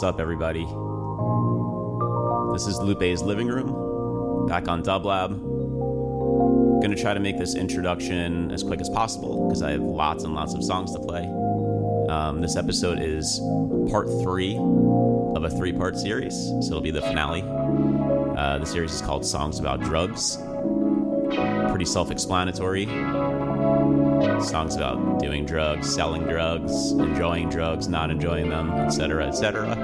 What's up, everybody? This is Lupe's living room, back on Dublab. Gonna try to make this introduction as quick as possible because I have lots and lots of songs to play. Um, this episode is part three of a three part series, so it'll be the finale. Uh, the series is called Songs About Drugs. Pretty self explanatory. Songs about doing drugs, selling drugs, enjoying drugs, not enjoying them, etc., etc.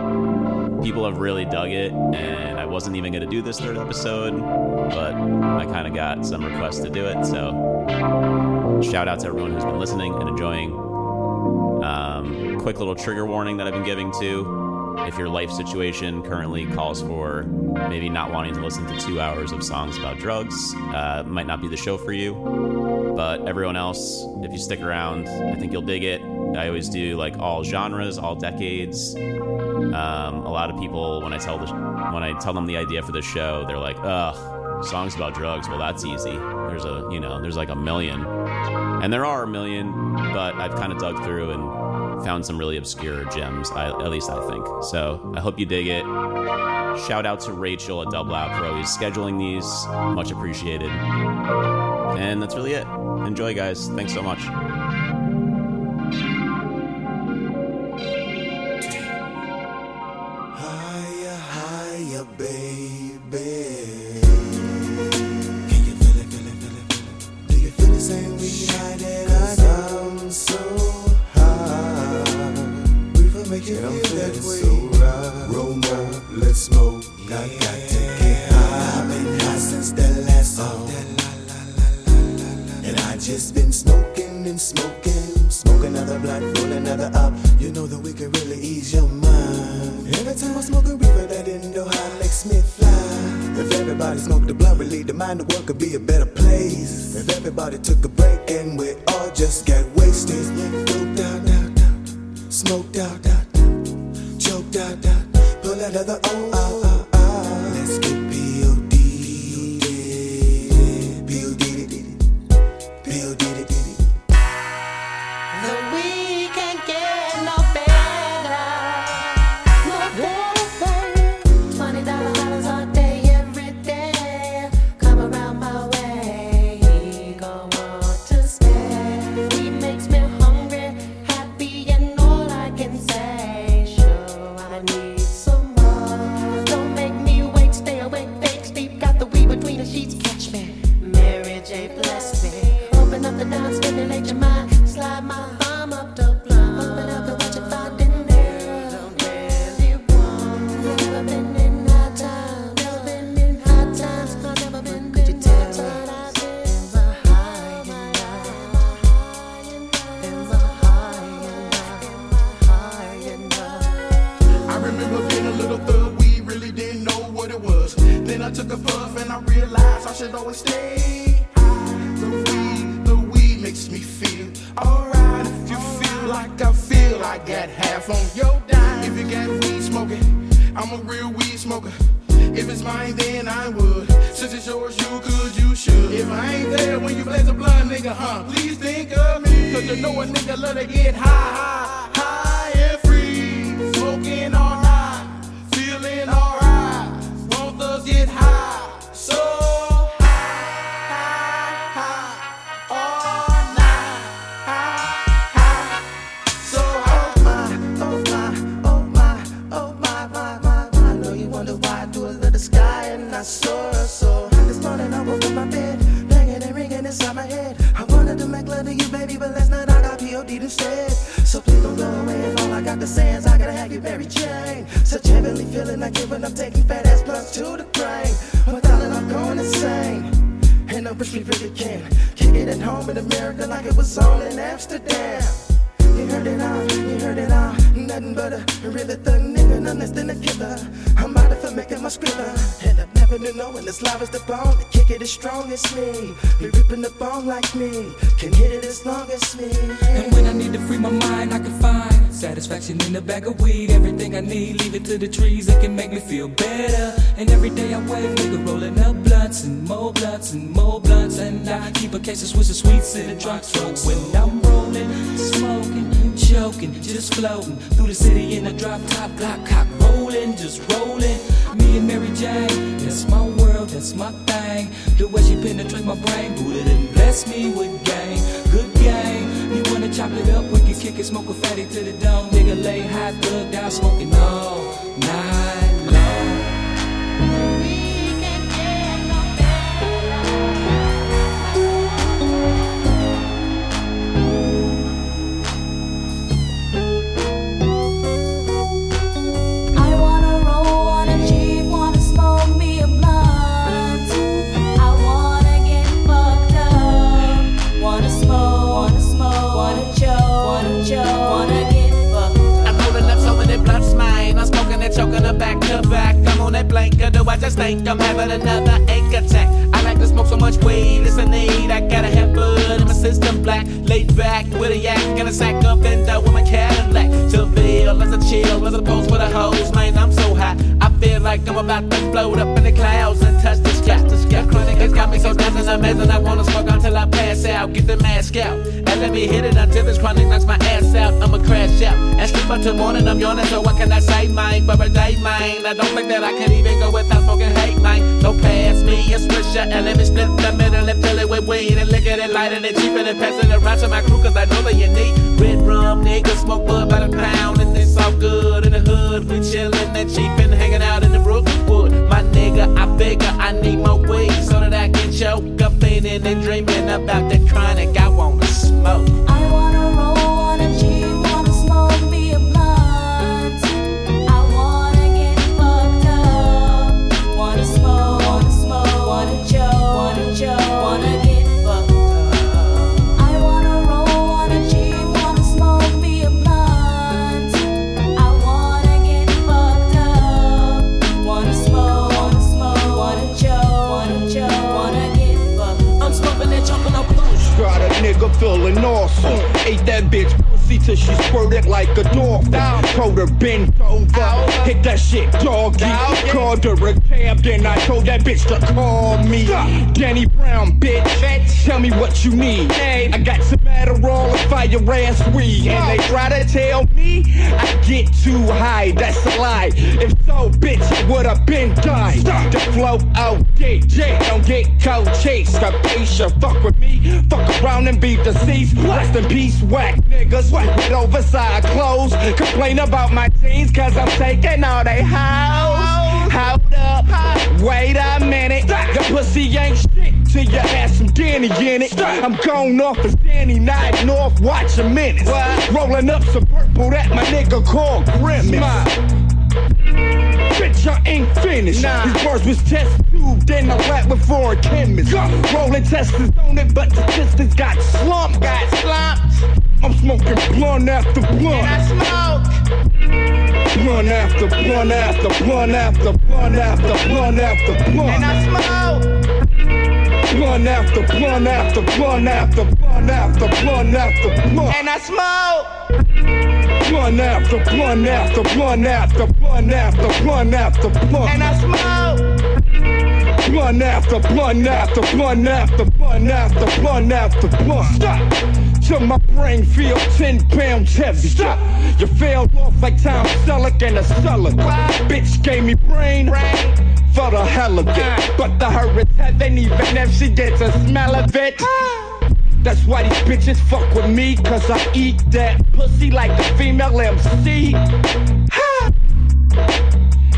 People have really dug it, and I wasn't even going to do this third episode, but I kind of got some requests to do it, so shout out to everyone who's been listening and enjoying. Um, quick little trigger warning that I've been giving to if your life situation currently calls for maybe not wanting to listen to two hours of songs about drugs, uh, might not be the show for you. But everyone else, if you stick around, I think you'll dig it. I always do like all genres, all decades. Um, a lot of people, when I tell the when I tell them the idea for the show, they're like, "Ugh, songs about drugs. Well, that's easy. There's a you know, there's like a million, and there are a million, but I've kind of dug through and found some really obscure gems. I, at least I think. So I hope you dig it. Shout out to Rachel at Out for always scheduling these. Much appreciated. And that's really it. Enjoy, guys. Thanks so much. Took a puff and I realized I should always stay. The weed, the weed makes me feel alright. If you feel like I feel, I got half on your dime. If you got weed smoking, I'm a real weed smoker. If it's mine, then I would. Since it's yours, you could, you should. If I ain't there when you blaze a blunt, nigga, huh? Please think of me. Cause you know a nigga love to get high, high, high and free. Smoking On in Amsterdam. You heard it all, you heard it all. Nothing but a really thug nigga, none less than a killer. I'm out for making my skrilla. And I've never knew knowing this live is the bone. The kick it as strong as me. Be ripping the bone like me. Can hit it as long as me. And when I need to free my mind, I can find satisfaction in a bag of weed. Everything I need, leave it to the trees It can make me feel better. Blunts. with and sweets in the truck when a dolphin. Told her bend over, hit that shit doggy. Called her a cab, then I told that bitch to call me. Danny Brown, bitch. Tell me what you need. I got some Adderall and fire ass weed. And they try to tell me I get too high. That's a lie. If so, bitch, I would've been died. The flow oh, out DJ. Don't get cold chase. Capisha, fuck with me. Fuck around and be deceased. Rest in peace, whack niggas with oversized clothes. Complain about my jeans, cause I'm taking all they house. Hold up, wait a minute. The pussy ain't shit till you have some Danny in it. I'm going off as Danny Night North watching minutes. Rolling up some purple that my nigga called Grimace. Bitch, I ain't finished. Nah. His bars was test tube, then I rap with foreign chemists. Rolling testers on it, but the distance got slumped. Got slumped. I'm smoking blunt after blunt. And I smoke. Blunt after blunt after blunt after blunt after blunt after blunt. And I smoke. Blunt after blunt after blunt after blunt after blunt after blunt. And I smoke. Blunt after blunt after blunt after blunt after blunt after blunt. And I smoke. Blunt after blunt after blunt after blunt after blunt after blunt. Stop. Till my brain feel 10 pounds heavy. Stop. You fell off like Tom Selleck in a cellar. Bitch gave me brain. For the hell of it. But the her is heaven even if she gets a smell of it. That's why these bitches fuck with me, cause I eat that pussy like a female MC. Ha!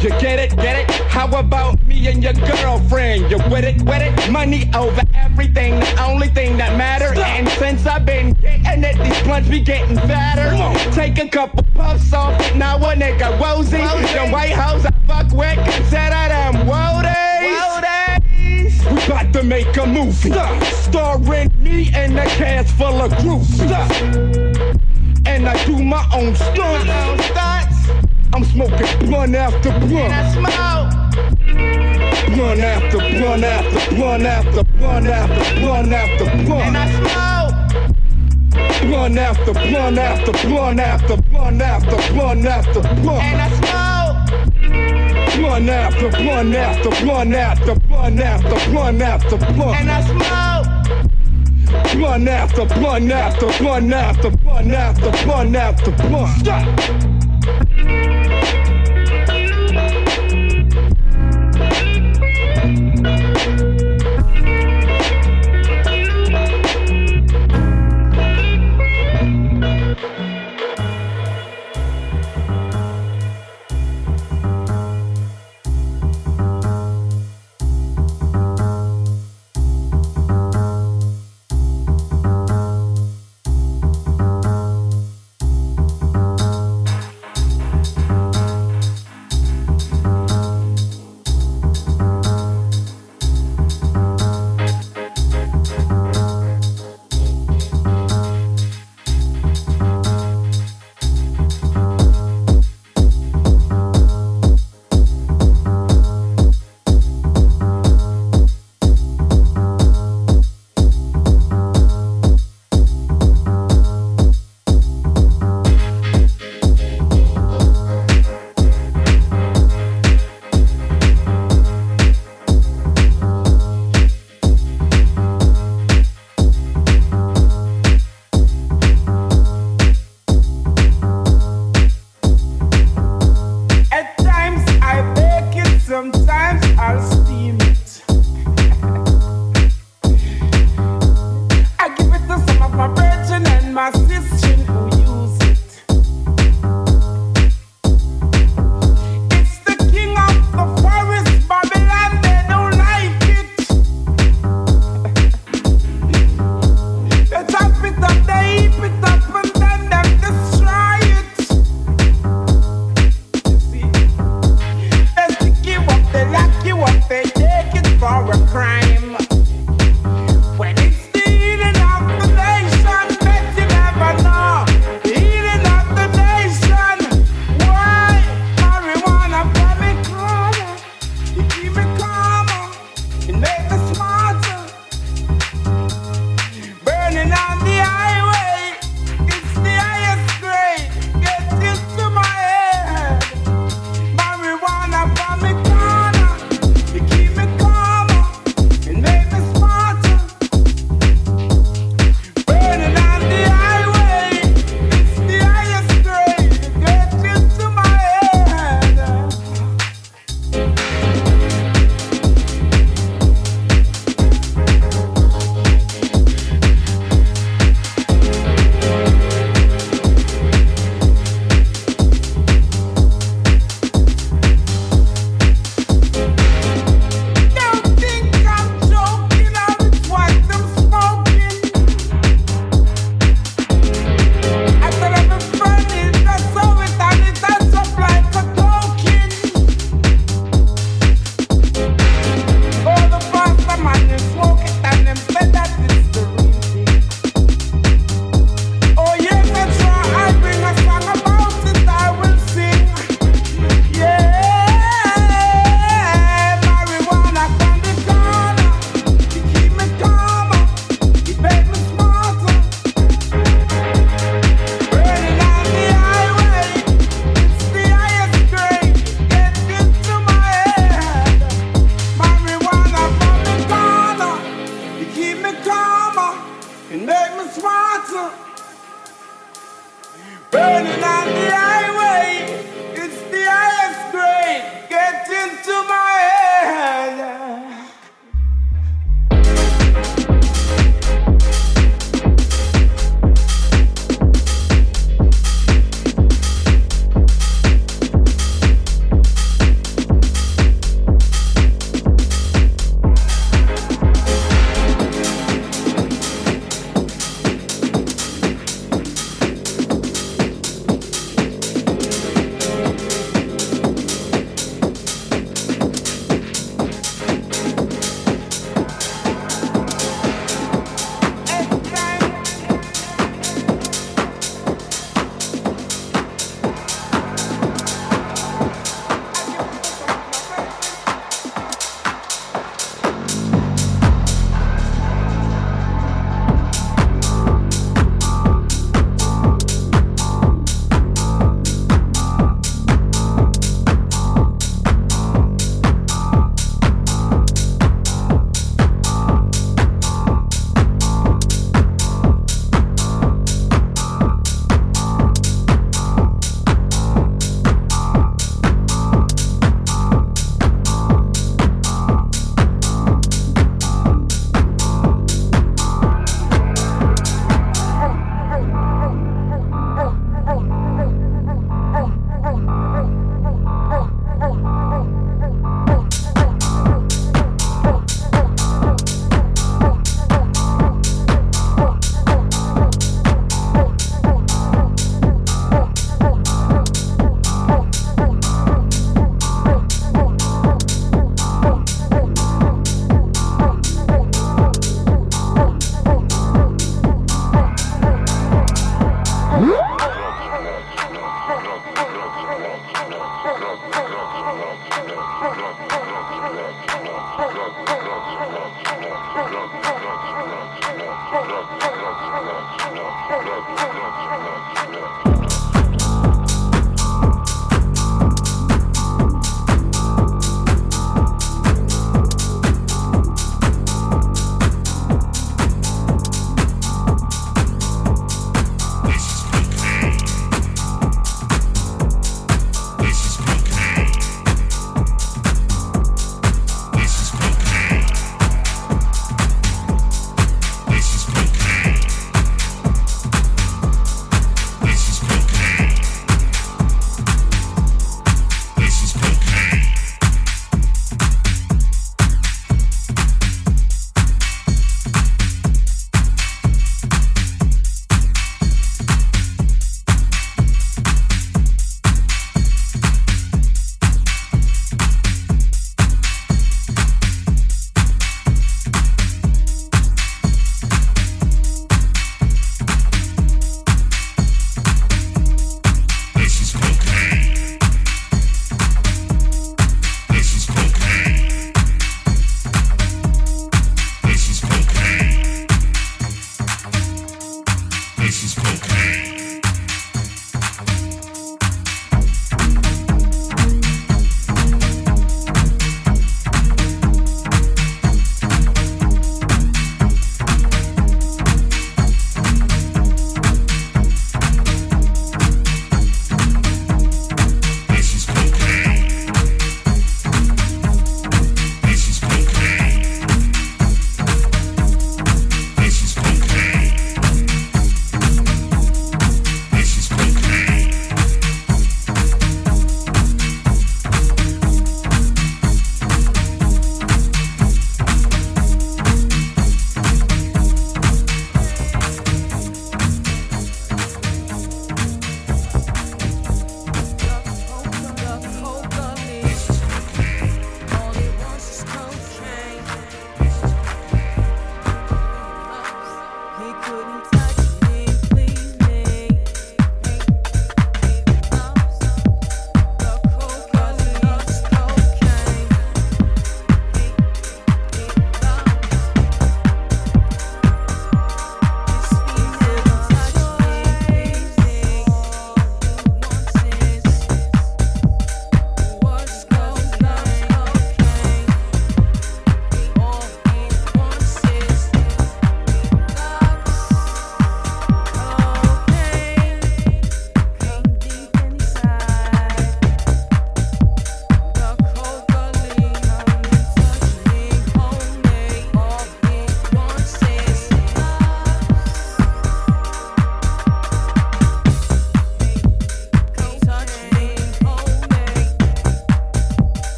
You get it, get it? How about me and your girlfriend? You with it, with it? Money over everything, the only thing that matters. And since I've been getting it, these blunts be getting fatter. Take a couple puffs off it, now a nigga woozy. The white house I fuck with, consider them woadies. We about to make a movie, starring me and a cast full of groupies. And I do my own stunts. I'm smoking blunt after blunt. Blunt after blunt after blunt after blunt after blunt after blunt. And I smoke. Blunt after blunt after blunt after blunt after blunt after blunt. And I smoke. Blunt after blunt after blunt after blunt after blunt after blunt. And I smoke. blunt after blunt after blunt after blunt after blunt after blunt. Stop.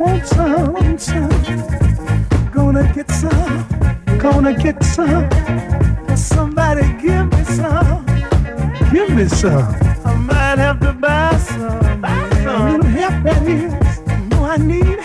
want some, want some. Gonna get some, gonna get some. Somebody give me some. Give me some. I might have to buy some. Buy some. Little happiness. No, I need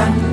and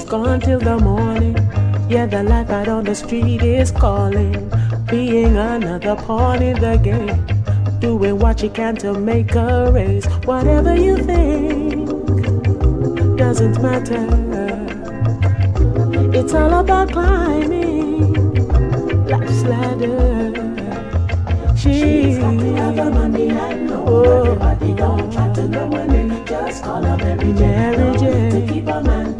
is gone till the morning. Yeah, the life out on the street is calling. Being another pawn in the game. Doing what you can to make a race. Whatever you think doesn't matter. It's all about climbing life's ladder. She's got the other money, I know. Oh. Everybody don't try to know when they just call her Mary Jane. Mary Jane. To keep a man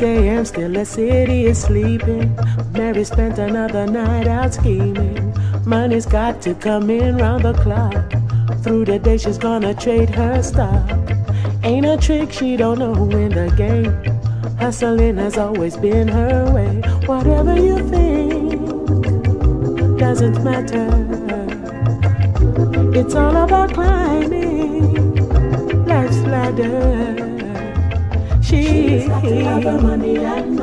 6 a.m. still the city is sleeping. Mary spent another night out scheming. Money's got to come in round the clock. Through the day she's gonna trade her stock. Ain't a trick she don't know in the game. Hustling has always been her way. Whatever you think doesn't matter. It's all about climbing life's ladder. Know her name.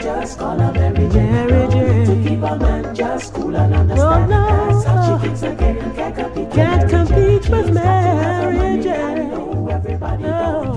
Just call her Mary Jane. Mary Jane. To keep a man just cool and understand. No, no. Can't compete, with Mary Jane. Know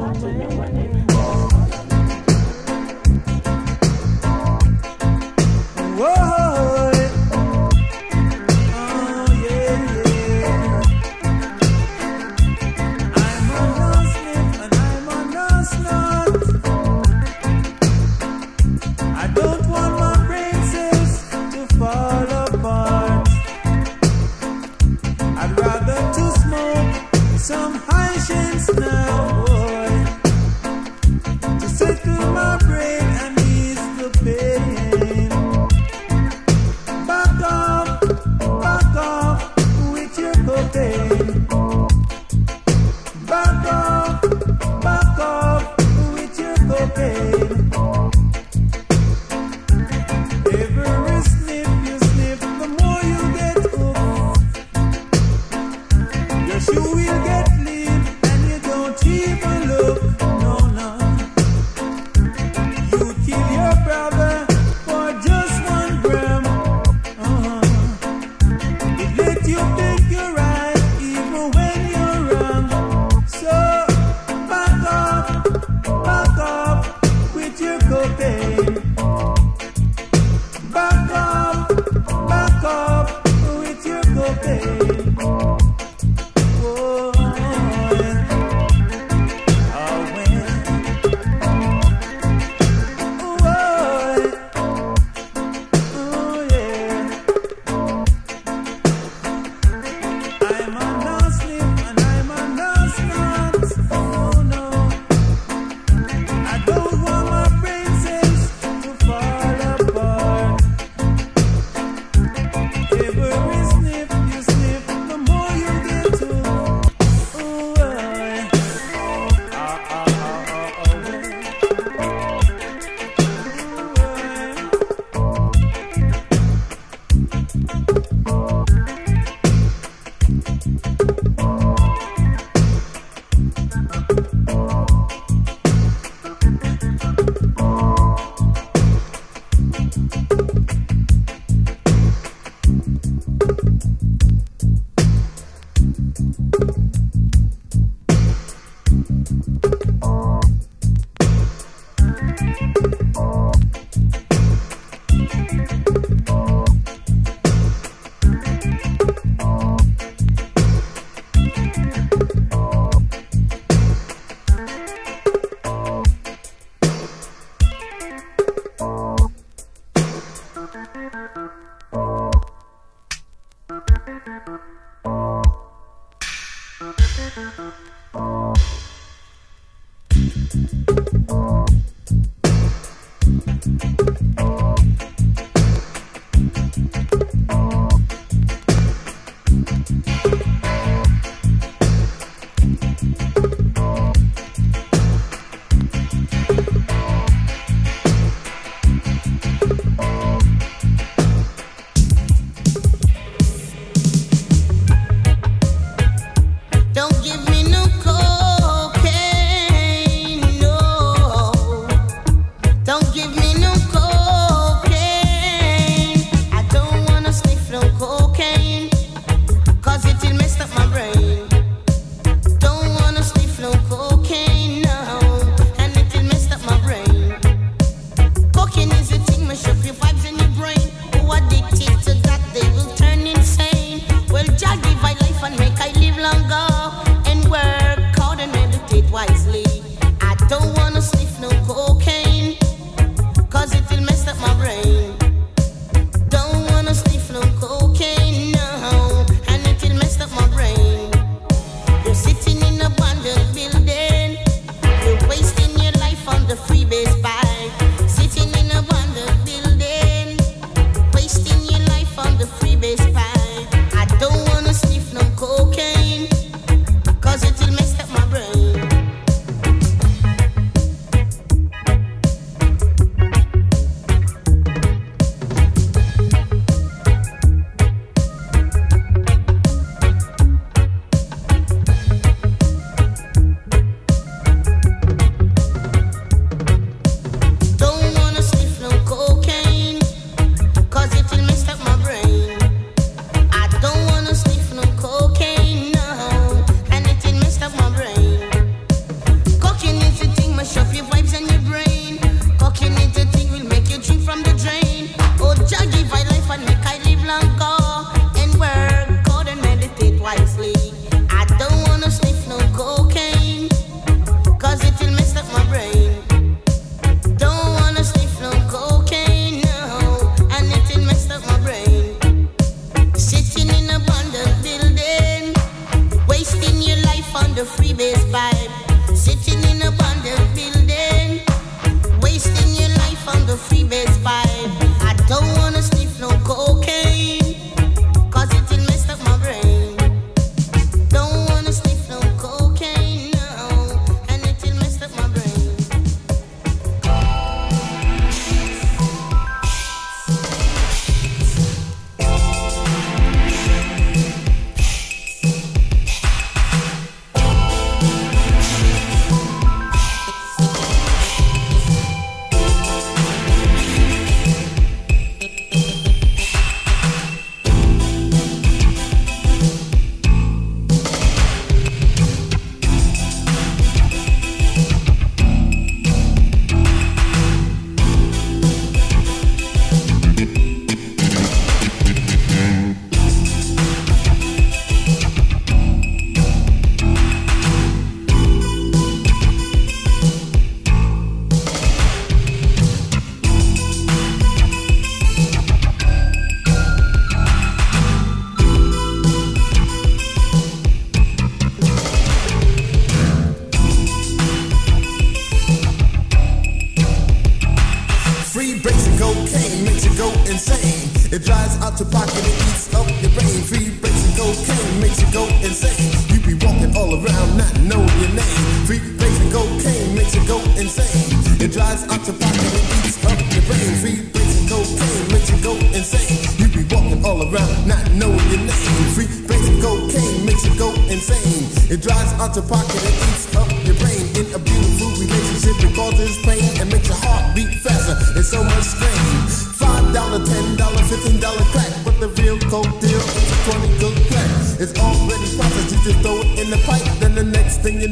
Dries out your pocket and eats up your brain. Free basing cocaine makes you go insane. You be walking all around not knowing your name. Free basing cocaine makes you go insane. It dries out your pocket and eats up your brain. Free basing cocaine makes you go insane. You be walking all around not knowing your name. Free basing cocaine makes you go insane. It dries out your pocket and eats up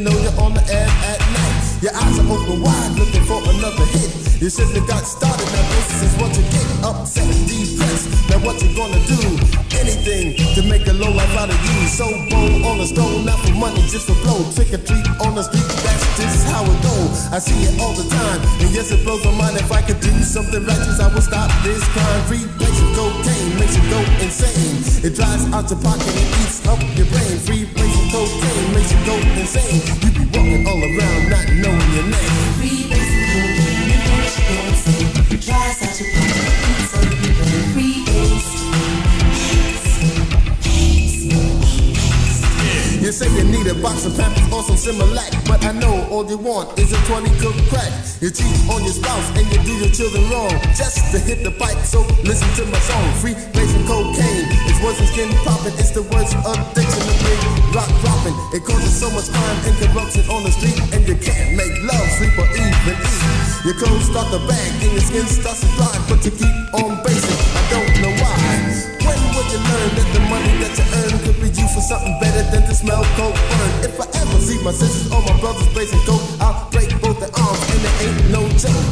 know, you're on the air at night. Your eyes are open wide, looking for another hit. You shouldn't have got started. Now this is what you get. Upset, depressed. Now what you gonna do? Anything to make a low life out of you. So bold on the stone, not for money, just for blow. Trick or treat on the street. That's just how it goes. I see it all the time, and yes, it blows my mind. If I could do something righteous, I would stop this crime. Free cocaine makes you go insane. It dries out your pocket and eats up your brain. Free basing cocaine makes you go insane. You be walking all around not knowing your name. Free basing cocaine makes you go insane. It dries out your pocket, say you need a box of Pampers or some Similac, but I know all you want is a 20 cook crack. You cheat on your spouse and you do your children wrong just to hit the pipe. So listen to my song, free basing cocaine. It's worse than skin popping. It's the worst addiction to big rock dropping. It causes so much crime and corruption on the street, and you can't make love, sleep, or even eat. Your clothes start to bag and your skin starts to dry, but you keep on basing. I don't know why. When will you learn that the money that you earn could used for something better than to smell coke burn? If I ever see my sisters or my brothers blazing coke, I'll break both their arms and there ain't no joke.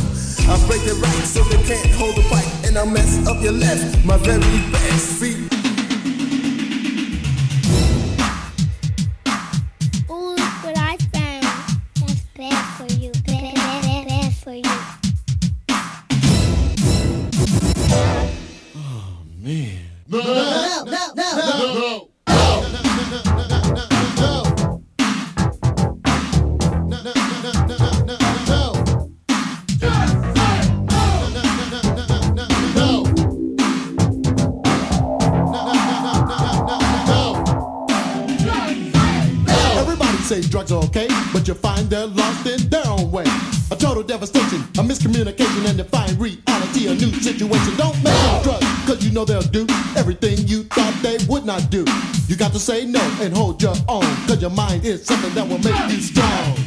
I'll break their right so they can't hold the pipe, and I'll mess up your left, my very best feet. say no and hold your own. Cause your mind is something that will make you strong.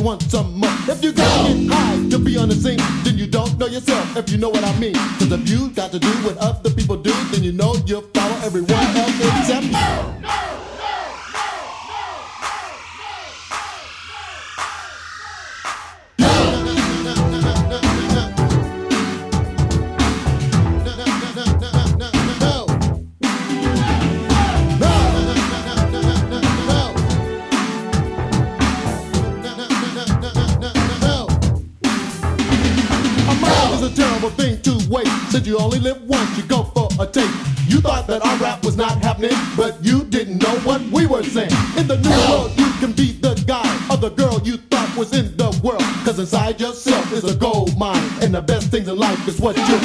you want some more. If you gotta get high to be on the scene, then you don't know yourself, if you know what I mean. Cause if you got to do what other said you only live once, you go for a take. You thought that our rap was not happening, but you didn't know what we were saying. In the new world, you can be the guy or the girl you thought was in the world. Cause inside yourself is a gold mine, and the best things in life is what you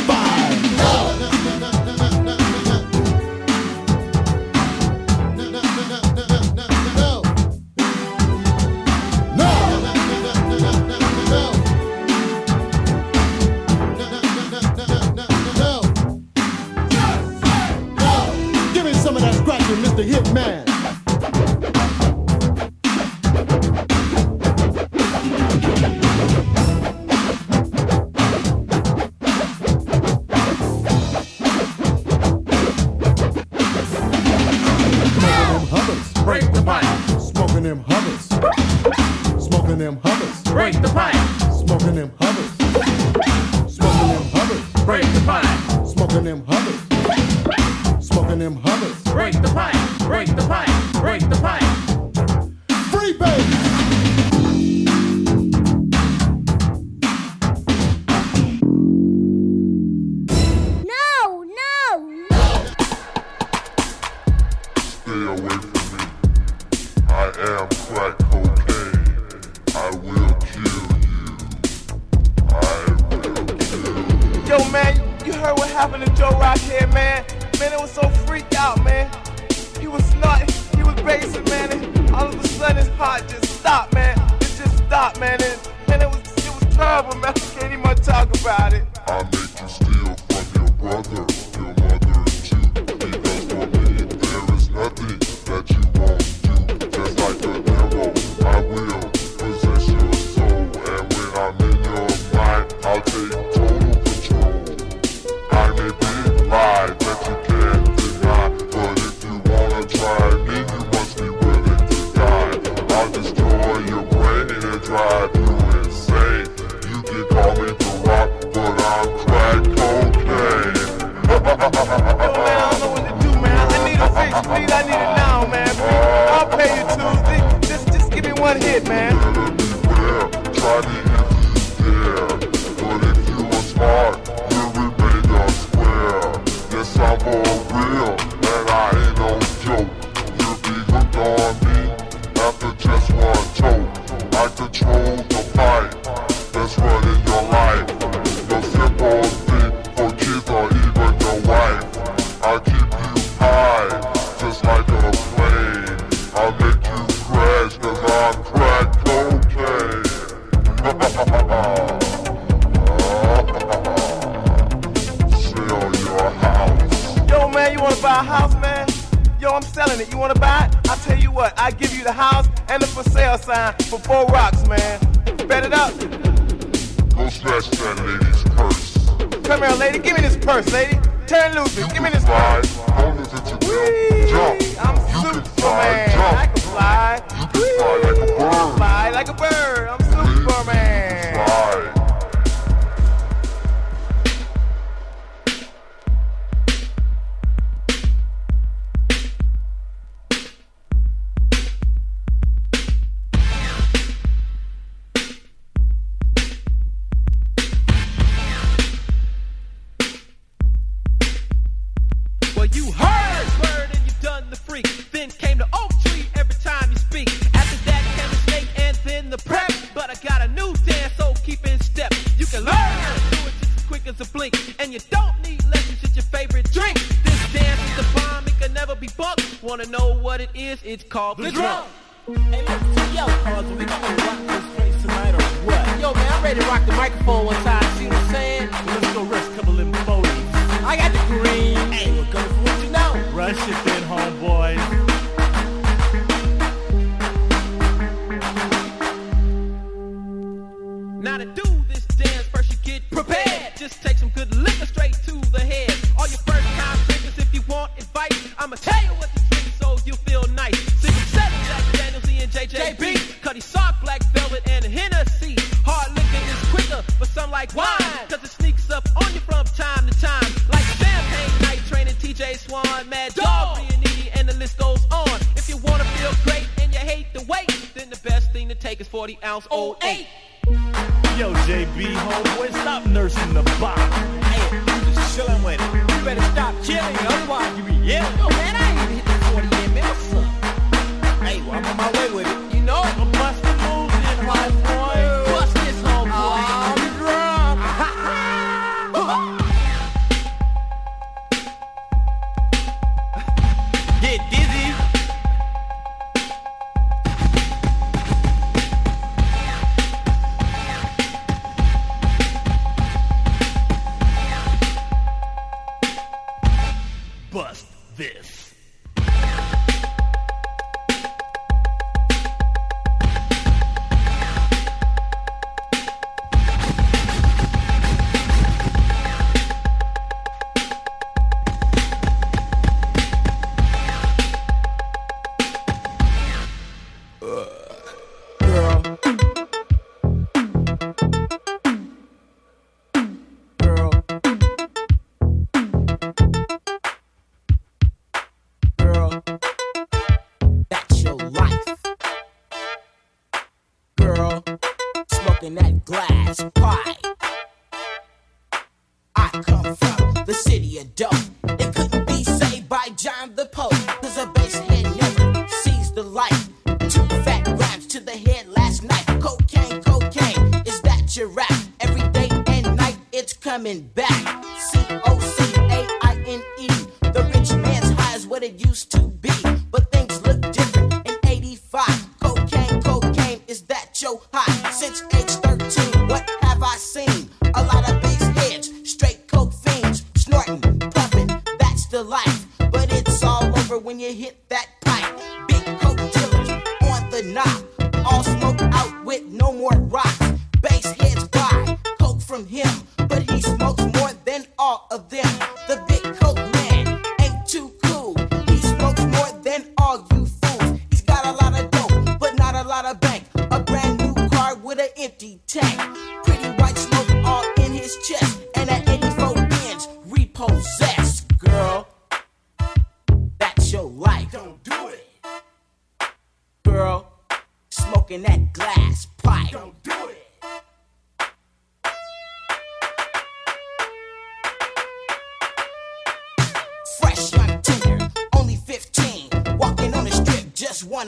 Superman. Slide.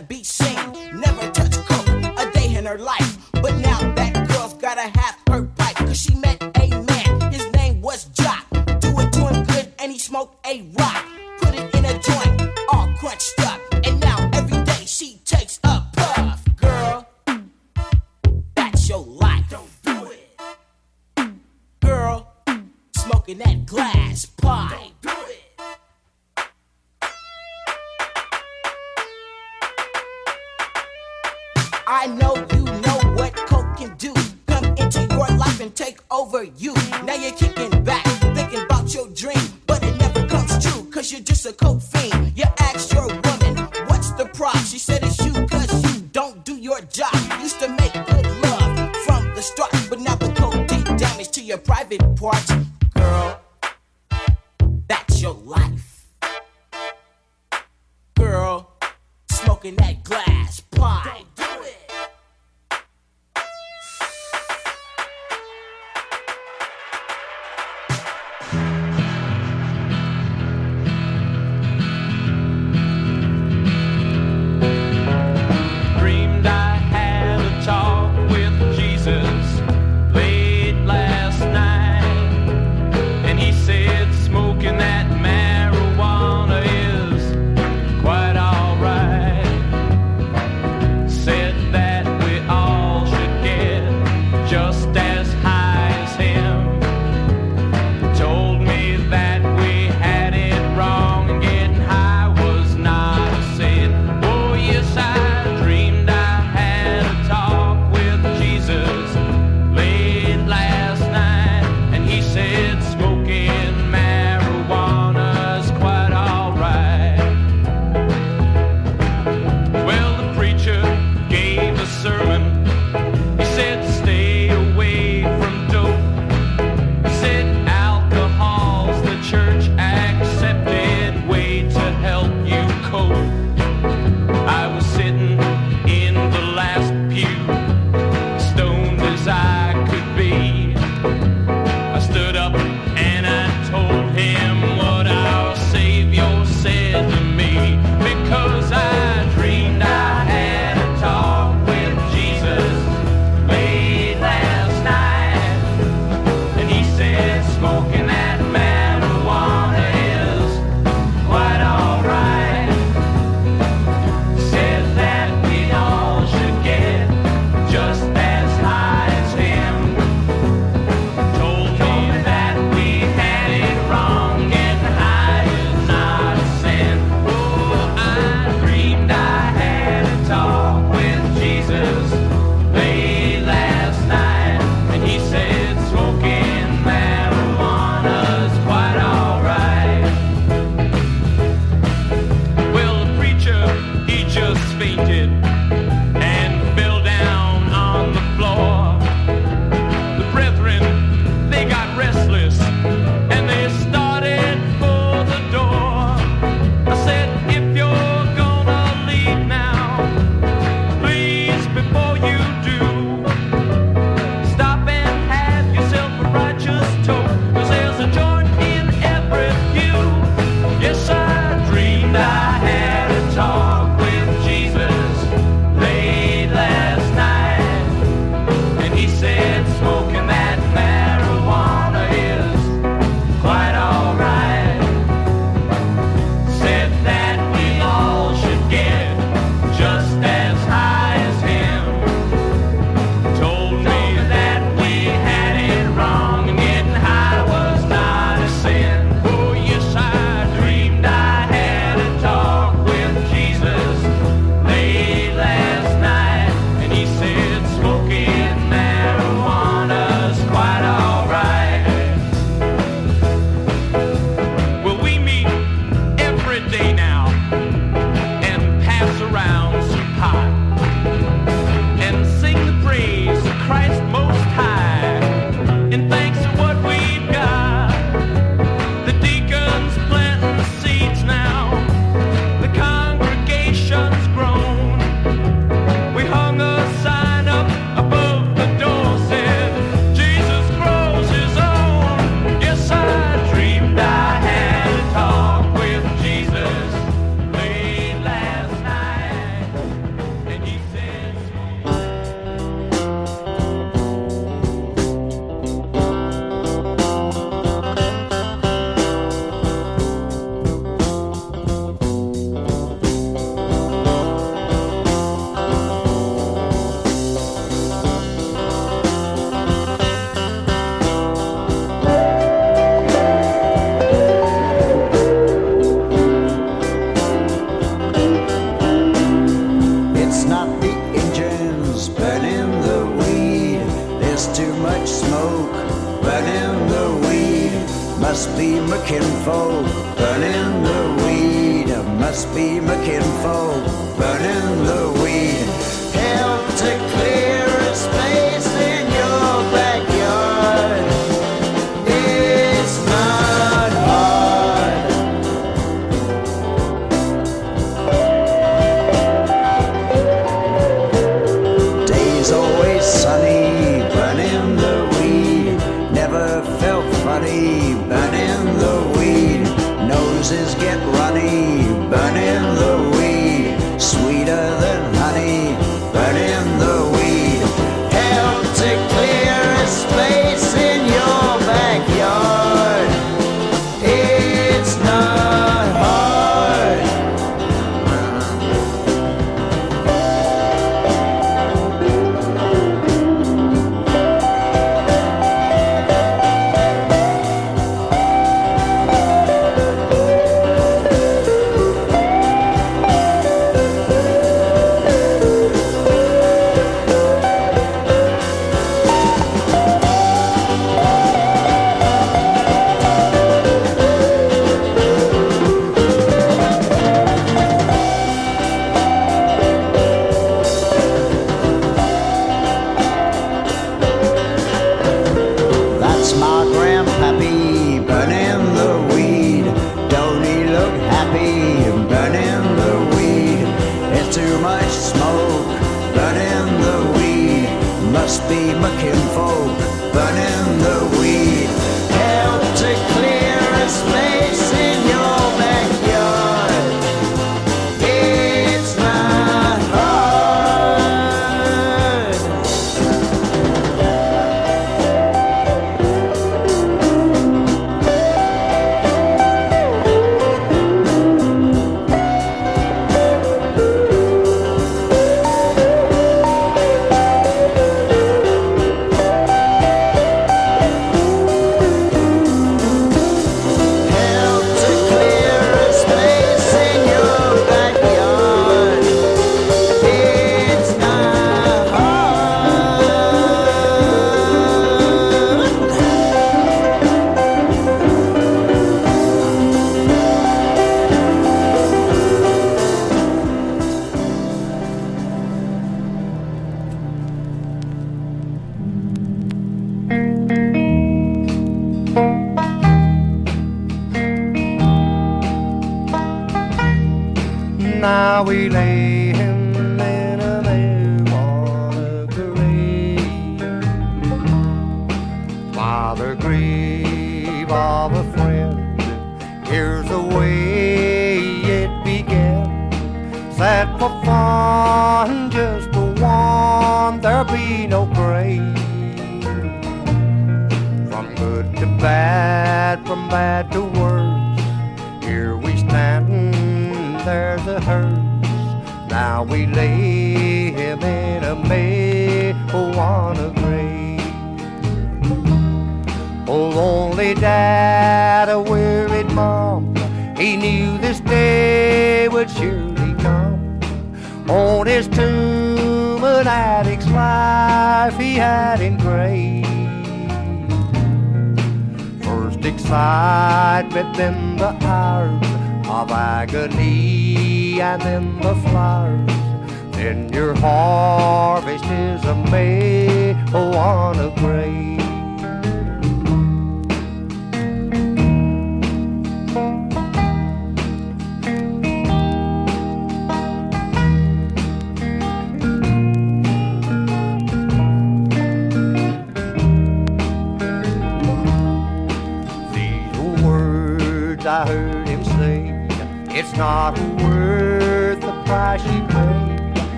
Just wanna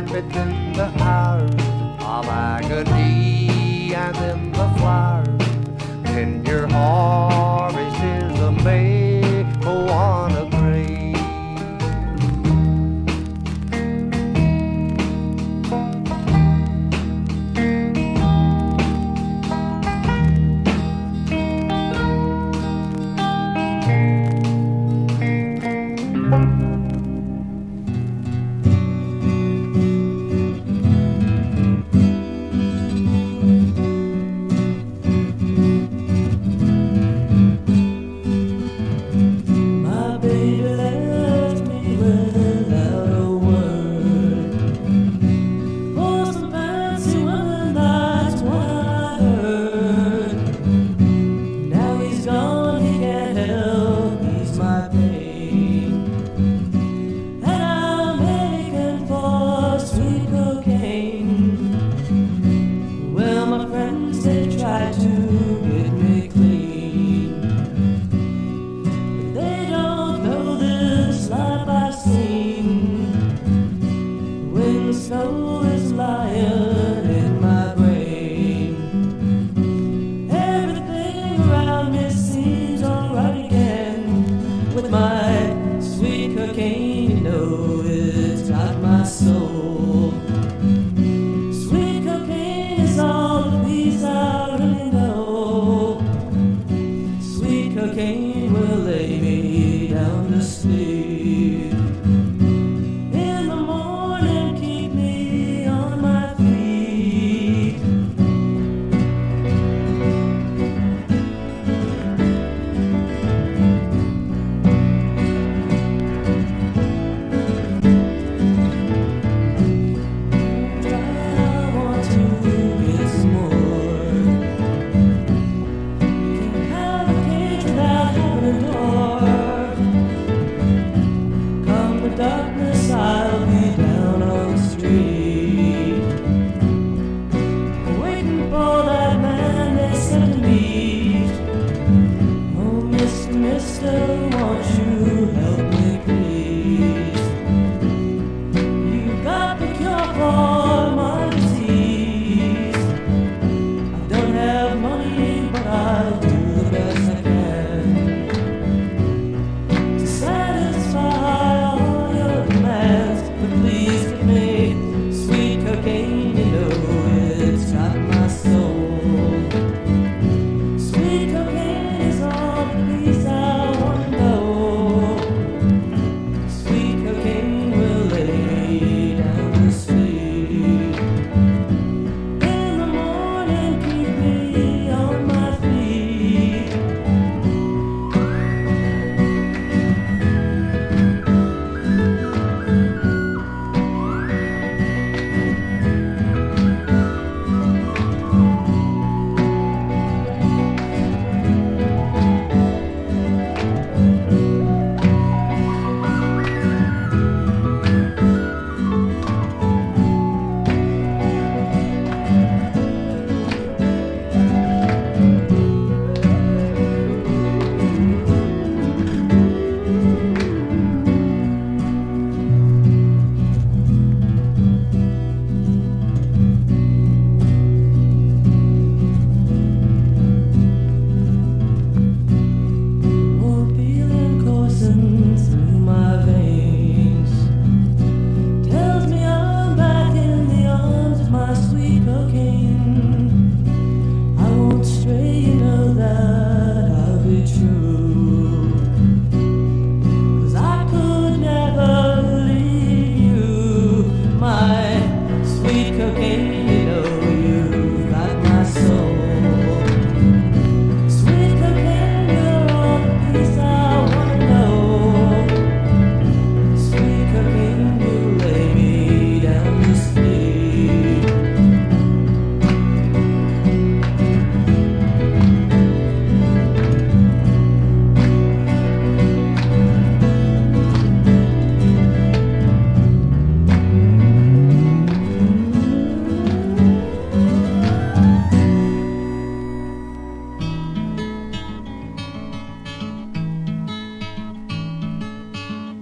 right between the hours of agony and the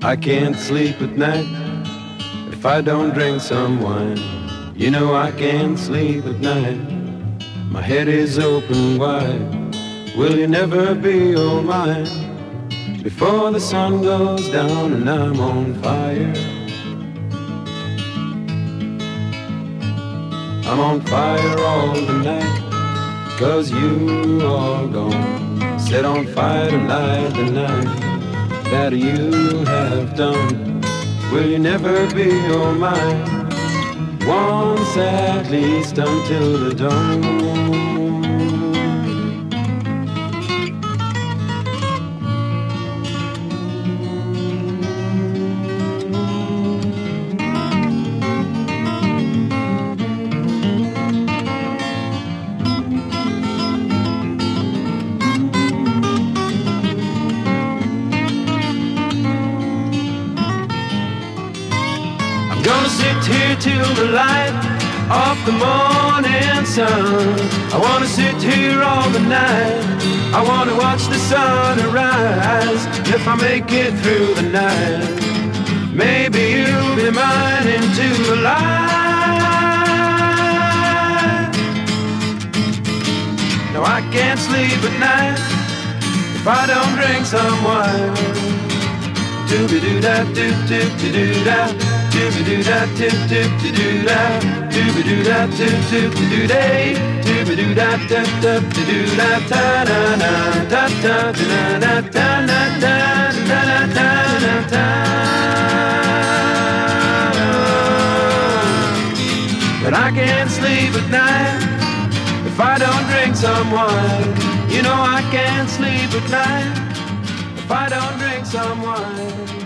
I can't sleep at night. If I don't drink some wine, you know I can't sleep at night. My head is open wide. Will you never be all mine? Before the sun goes down and I'm on fire. I'm on fire all the night. Cause you are gone. Set on fire to light the night that you have done. Will you never be all mine? Once at least until the dawn. Of the morning sun. I wanna sit here all the night. I wanna watch the sun arise. If I make it through the night, maybe you'll be mine into the light. No, I can't sleep at night if I don't drink some wine. Dooby doo da doo doo doo doo da. Dooby doo da doo doo doo da. Dooby doo da doo doo doo day. Dooby doo da da da doo da ta na na da da da na na da na da da da da da da. But I can't sleep at night if I don't drink some wine. You know I can't sleep at night if I don't drink some wine.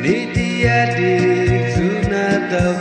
Media di Sunatau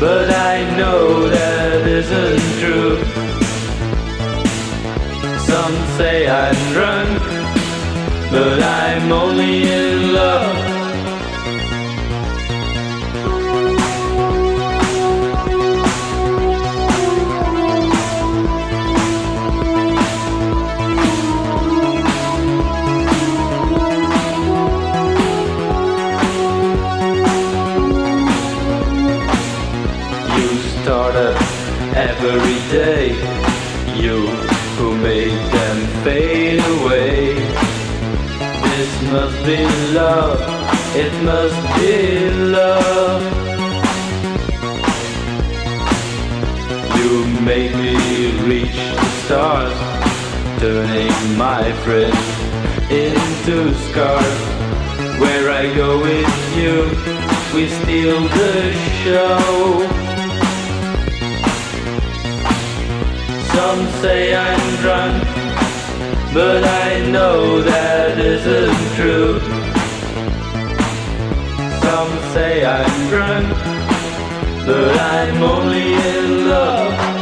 But I know that isn't true. Some say I'm drunk, but I'm only in love. Be love. It must be love. You make me reach the stars, turning my friends into scars. Where I go with you, we steal the show. Some say I'm drunk, but I know that isn't true. Some say I'm drunk, but I'm only in love.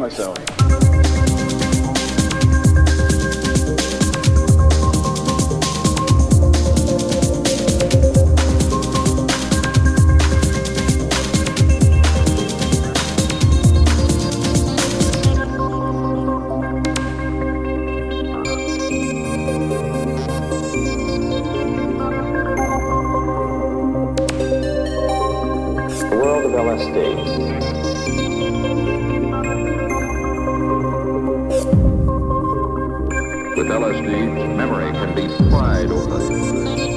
Breaks your can be pried open.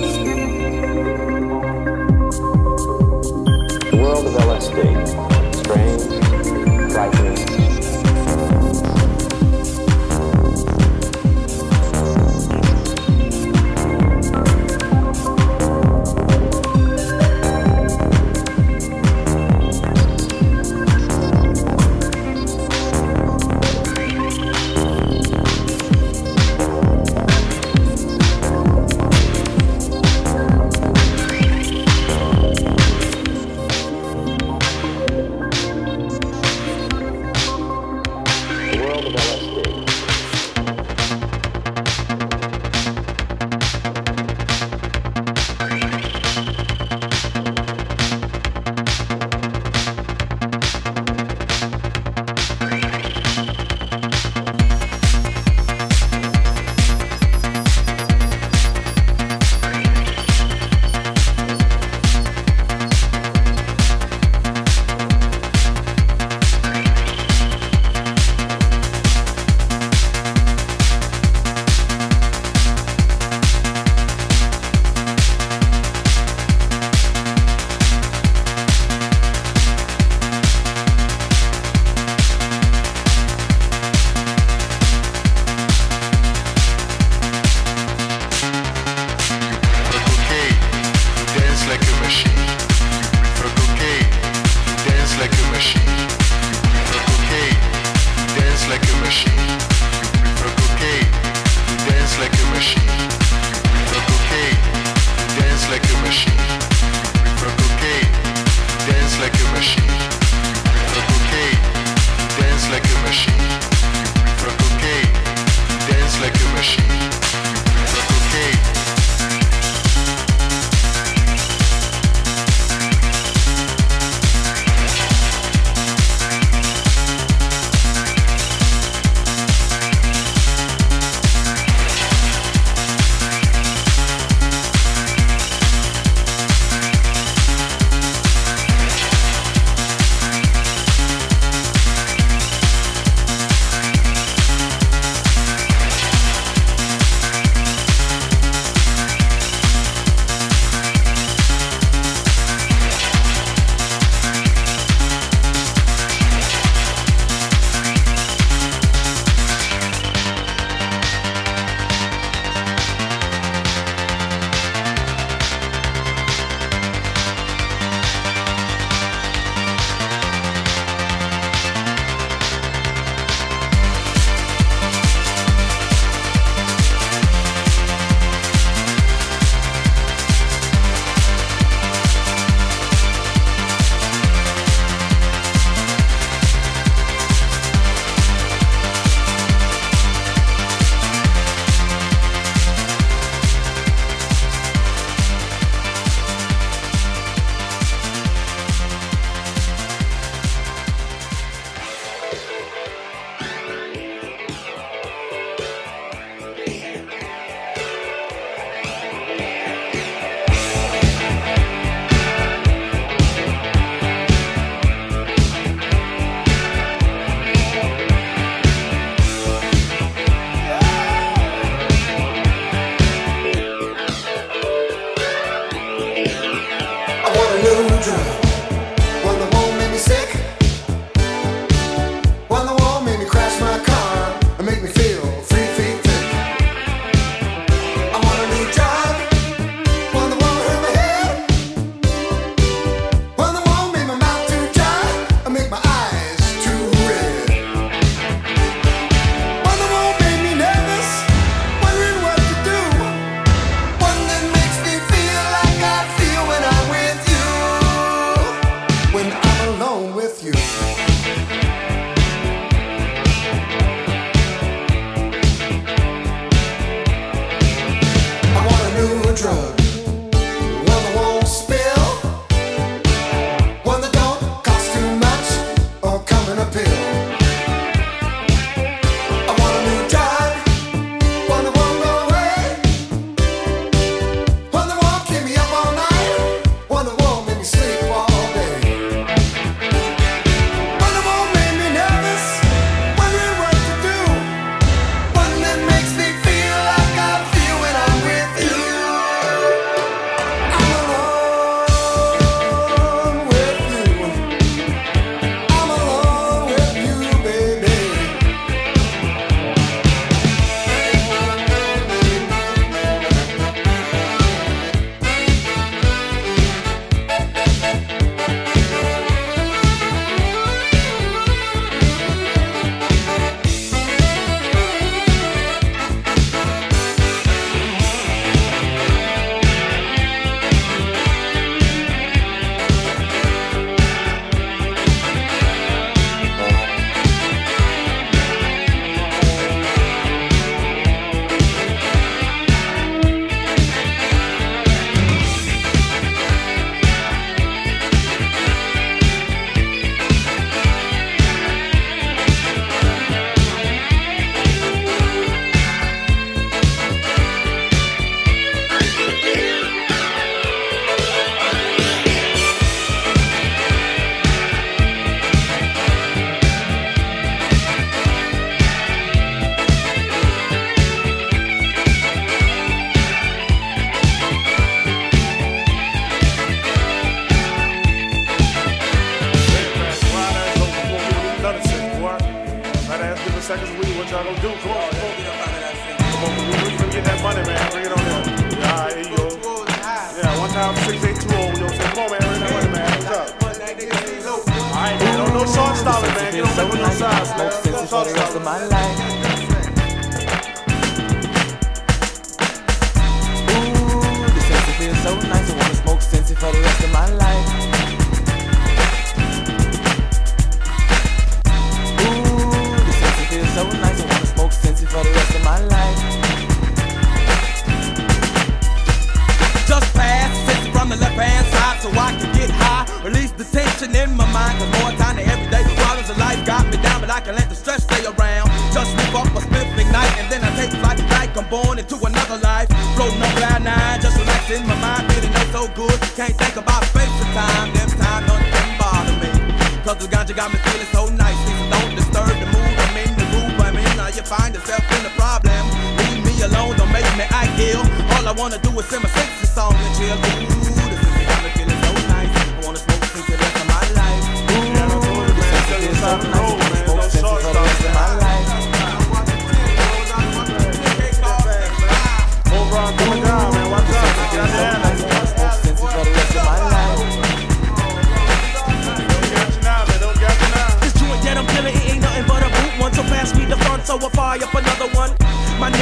Ganja, ganja got me feeling so nice. Please don't disturb the mood. I'm in the mood. I'm in. Now you find yourself in a problem. Leave me alone. Don't make me act ill. All I wanna do is simmer.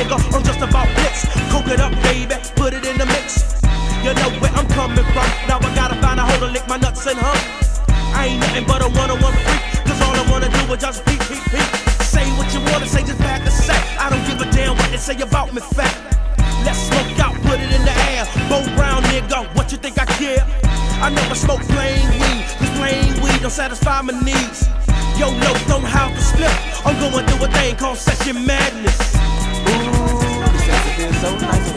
nigga, I'm just about blitz. Cook it up, baby, put it in the mix. You know where I'm coming from. Now I gotta find a hole to lick my nuts and hump. I ain't nothing but a one-on-one freak. Cause all I wanna do is just peep, peep, peep. Say what you wanna say, just back a sack. I don't give a damn what they say about me, fat. Let's smoke out, put it in the air. Bo Brown, nigga, what you think I care? I never smoke plain weed, cause plain weed don't satisfy my needs. Yo, no, don't have to slip. I'm going through a thing called session madness so nice.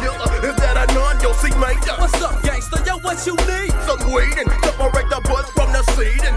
killer is that a non yo see major. What's up, gangster? Yo, what you need? Some weed and separate the bus from the seed and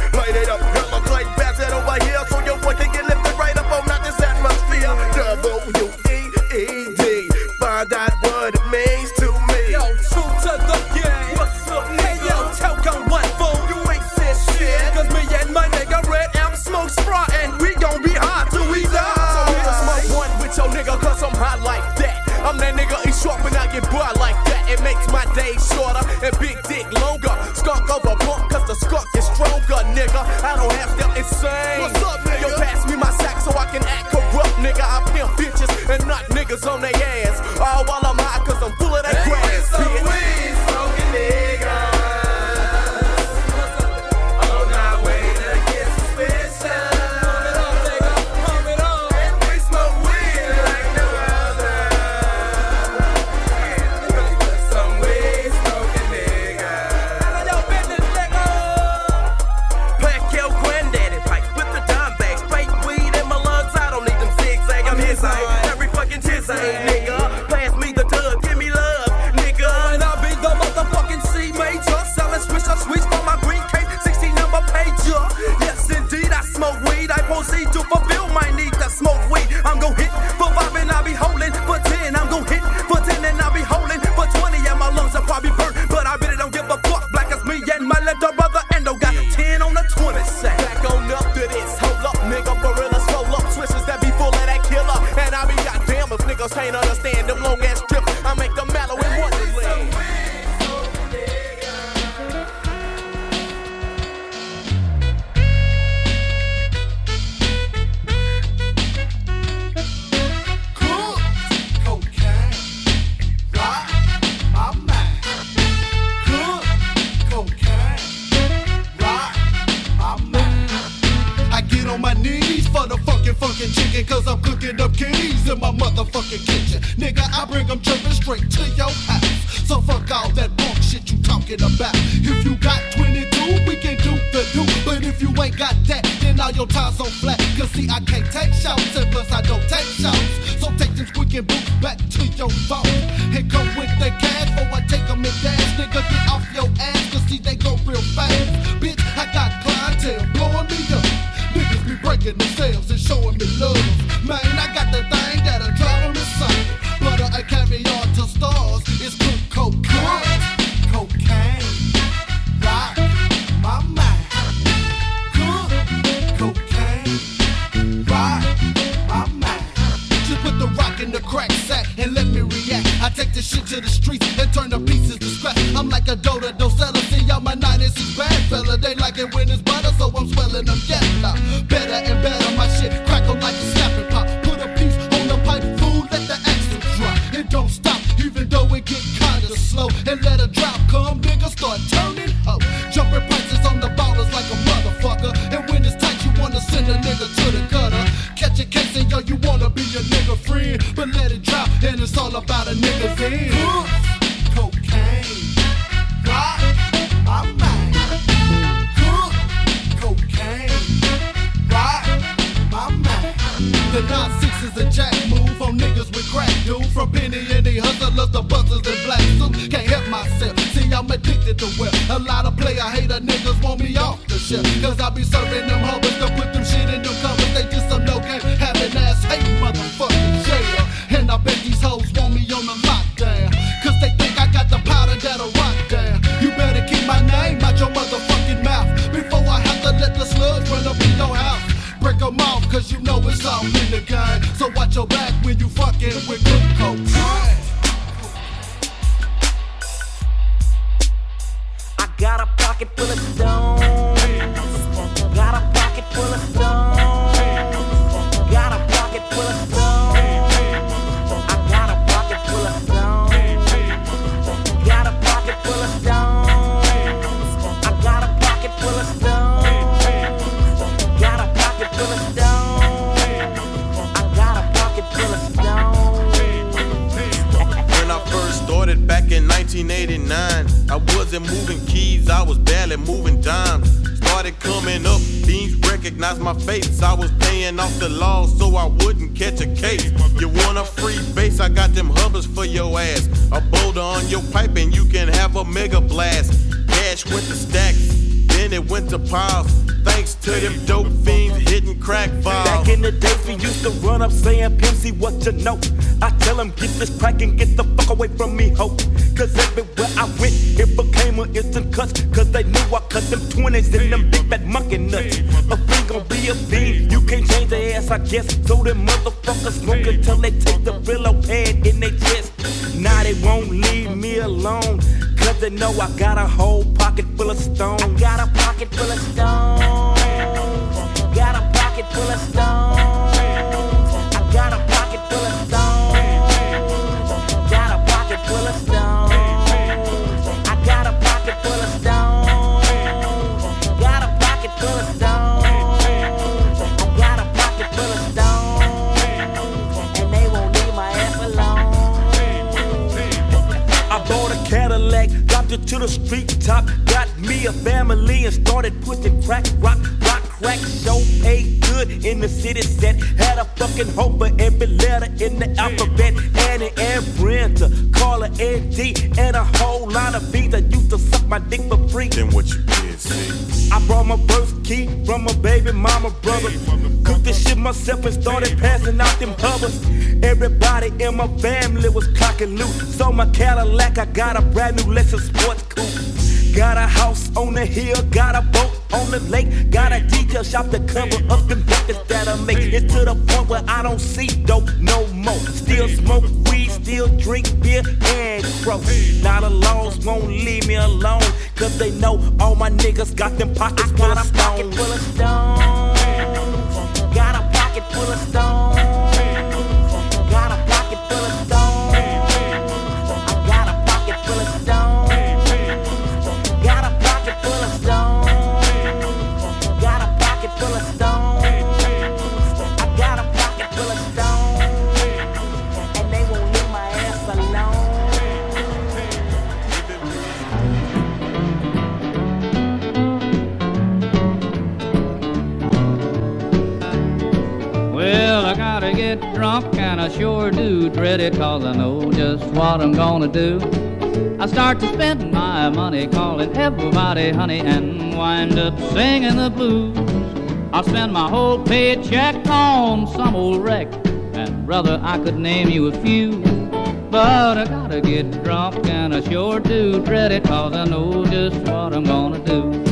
The nine sixes and jack move on niggas with crack, dude. From Penny and the hustlers, the buzzers and black suits. Can't help myself. See, I'm addicted to wealth. A lot of player hater niggas want me off the ship. Cause I be serving them hubbers. pocket full of stones. Got a pocket full of stones. Got a pocket full of stones. I got a pocket full of stones. Got a pocket full of stones. I got a pocket full of stones. Got a pocket full of stones. I got a pocket full of stones. when I first started back in 1989, I wasn't moving I was barely moving dimes. Started coming up, fiends recognized my face. I was paying off the law so I wouldn't catch a case. You want a free base? I got them hubbers for your ass. A boulder on your pipe and you can have a mega blast. Cash went to stacks, then it went to piles. Thanks to them dope fiends hitting crack vials. Back in the days, we used to run up saying, Pimp, see what you know. I tell him, get this crack and get the fuck away from me, hope. Cause everywhere I went, it became an instant cuts. Cause they knew I cut them 20s and them big fat monkey nuts. A fiend gon' be a fiend, you can't change the ass, I guess. So them motherfuckers smoke until they take the Brillo pad in their chest. Now they won't leave me alone. Cause they know I got a whole pocket full of stone. I got a pocket full of stone. Got a pocket full of stone. The street top, got me a family and started pushing crack, rock, crack. Show paid good in the city set. Had a fucking hope for every letter in the alphabet. Annie and Brenda, Carla and D, and a whole lot of beats that used to suck my dick for free. Then what you did, see? I brought my first key from my baby mama brother. Cooked this shit myself and started passing out them hubbers. Everybody in my family was clocking loot. So my Cadillac, I got a brand new Lexus sports coupe. Got a house on the hill, got a boat on the lake, got a detail shop to cover up them buckets that I make. It's to the point where I don't see dope no more. Still smoke weed, still drink beer and crow. Not the laws won't leave me alone, cause they know all my niggas got them pockets full of stone. full of stone. Got a pocket full of stone. Get drunk and I sure do dread it cause I know just what I'm gonna do. I start to spend my money calling everybody honey and wind up singing the blues. I'll spend my whole paycheck on some old wreck and brother I could name you a few. But I gotta get drunk and I sure do dread it cause I know just what I'm gonna do.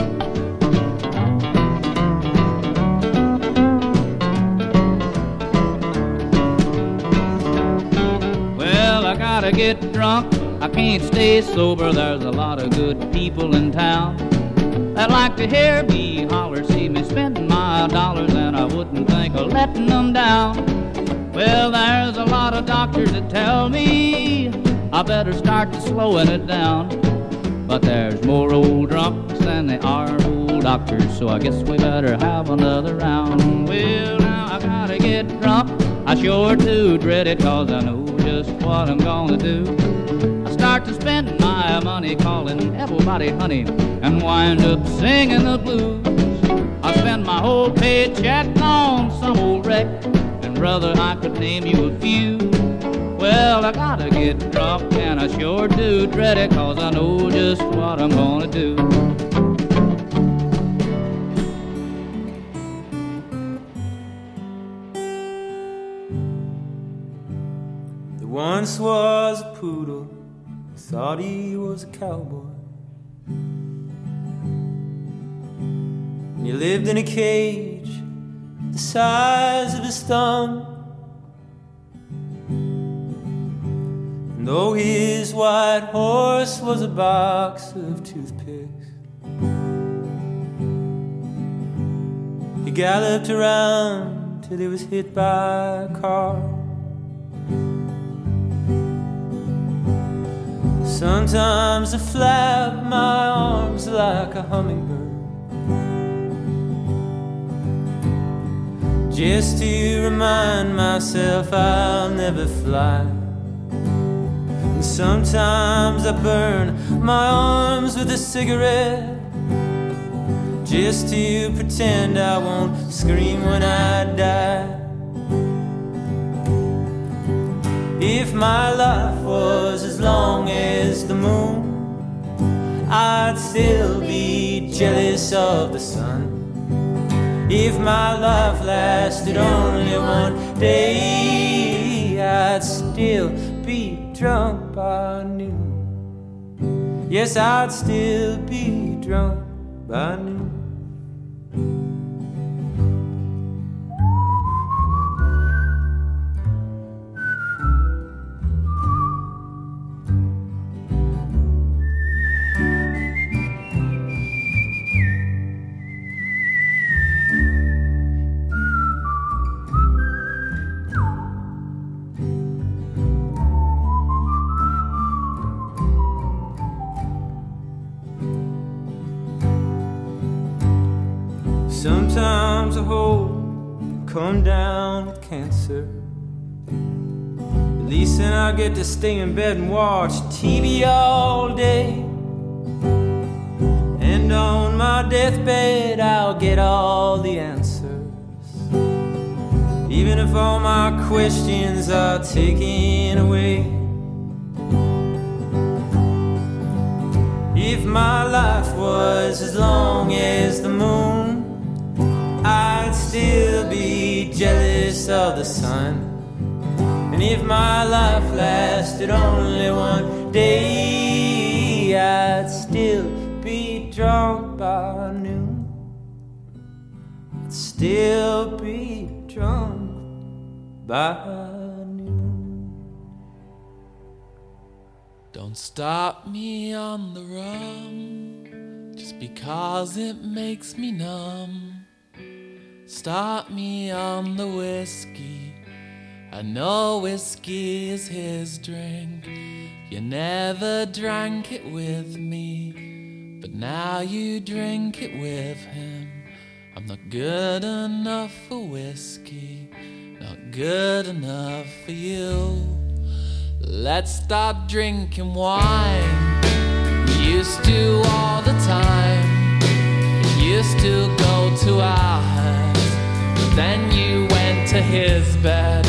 Get drunk. I can't stay sober. There's a lot of good people in town that like to hear me holler, see me spending my dollars, and I wouldn't think of letting them down. Well, there's a lot of doctors that tell me I better start to slowing it down. But there's more old drunks than there are old doctors, so I guess we better have another round. Well, now I gotta get drunk. I sure do dread it, cause I know just what I'm gonna do. I start to spend my money calling everybody honey and wind up singing the blues. I spend my whole paycheck on some old wreck, and brother, I could name you a few. Well, I gotta get drunk, and I sure do dread it, cause I know just what I'm gonna do. Once was a poodle thought he was a cowboy. And he lived in a cage the size of his thumb. And though his white horse was a box of toothpicks, he galloped around till he was hit by a car. Sometimes I flap my arms like a hummingbird. Just to remind myself I'll never fly. And sometimes I burn my arms with a cigarette. Just to pretend I won't scream when I die. If my life was as long as the moon, I'd still be jealous of the sun. If my life lasted only one day, I'd still be drunk by noon. Yes, I'd still be drunk by noon. Cancer. At least then I get to stay in bed and watch TV all day. And on my deathbed, I'll get all the answers. Even if all my questions are taken away. If my life was as long as the moon, still be jealous of the sun. And if my life lasted only one day, I'd still be drunk by noon. I'd still be drunk by noon. Don't stop me on the rum just because it makes me numb. Stop me on the whiskey. I know whiskey is his drink. You never drank it with me, but now you drink it with him. I'm not good enough for whiskey, not good enough for you. Let's stop drinking wine. We used to all the time. You used to go to our then you went to his bed.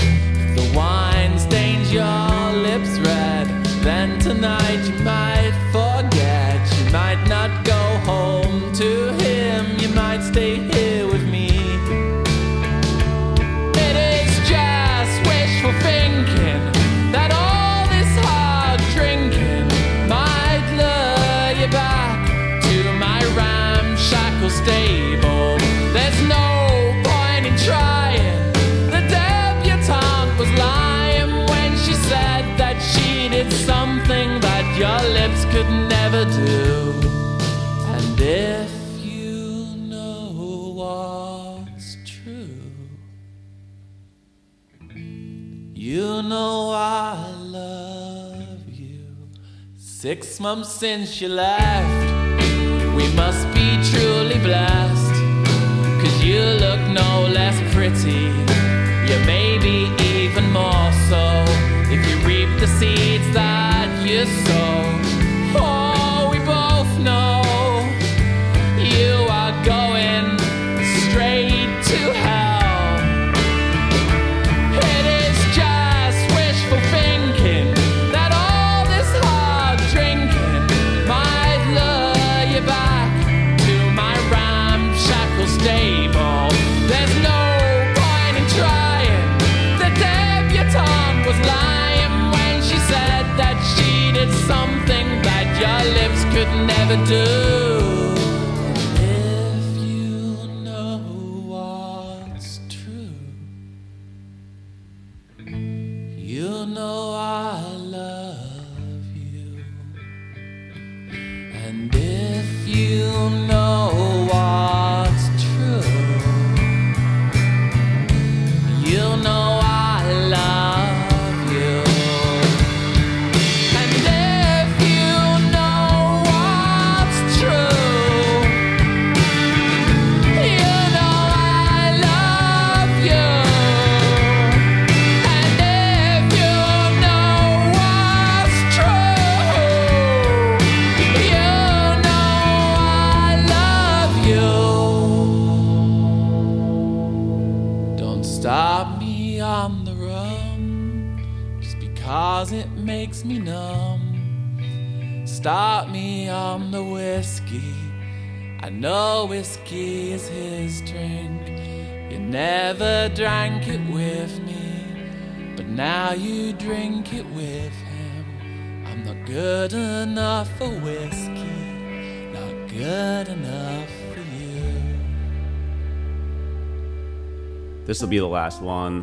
The wine stains your lips red. Then tonight you might forget. You might not go home to him. You might stay here you know I love you. Six months since you left, we must be truly blessed. Cause you look no less pretty. You may be even more so if you reap the seeds that you sow. Oh, we both know you are going never makes me numb. Stop me on the whiskey. I know whiskey is his drink. You never drank it with me, but now you drink it with him. I'm not good enough for whiskey, not good enough for you. This will be the last one.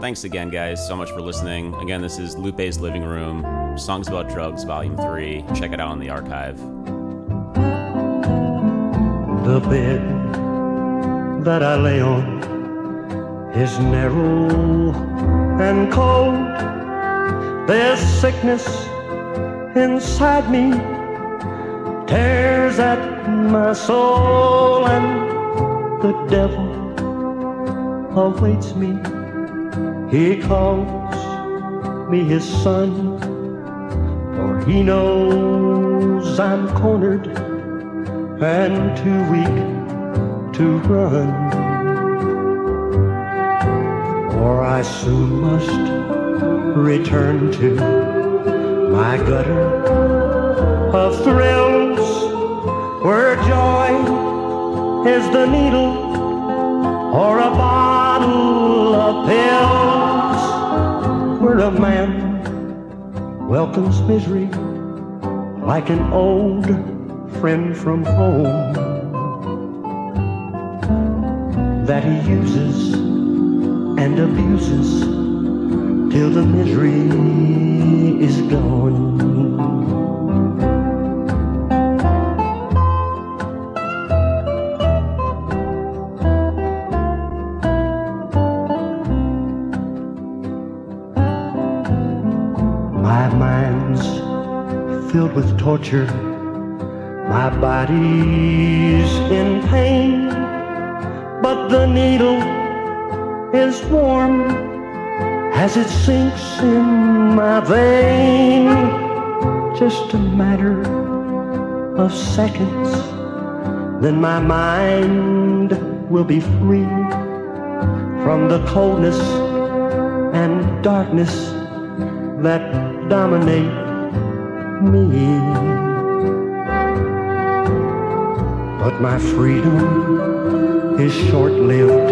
Thanks again, guys, so much for listening. Again, this is Lupe's Living Room, Songs About Drugs, Volume 3. Check it out on the archive. The bed that I lay on is narrow and cold. There's sickness inside me, tears at my soul, and the devil awaits me. He calls me his son, for he knows I'm cornered and too weak to run. Or I soon must return to my gutter of thrills where joy is the needle or a bottle of pills a man welcomes misery like an old friend from home that he uses and abuses till the misery is gone. Torture. My body's in pain, but the needle is warm as it sinks in my vein. Just a matter of seconds, then my mind will be free from the coldness and darkness that dominate me. But my freedom is short lived,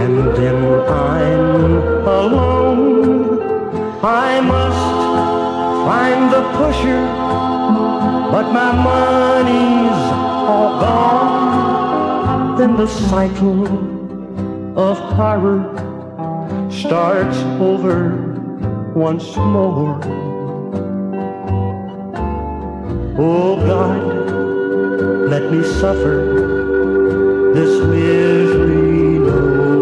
and then I'm alone. I must find the pusher, but my money's all gone. Then the cycle of horror starts over once more. Oh God, let me suffer this misery no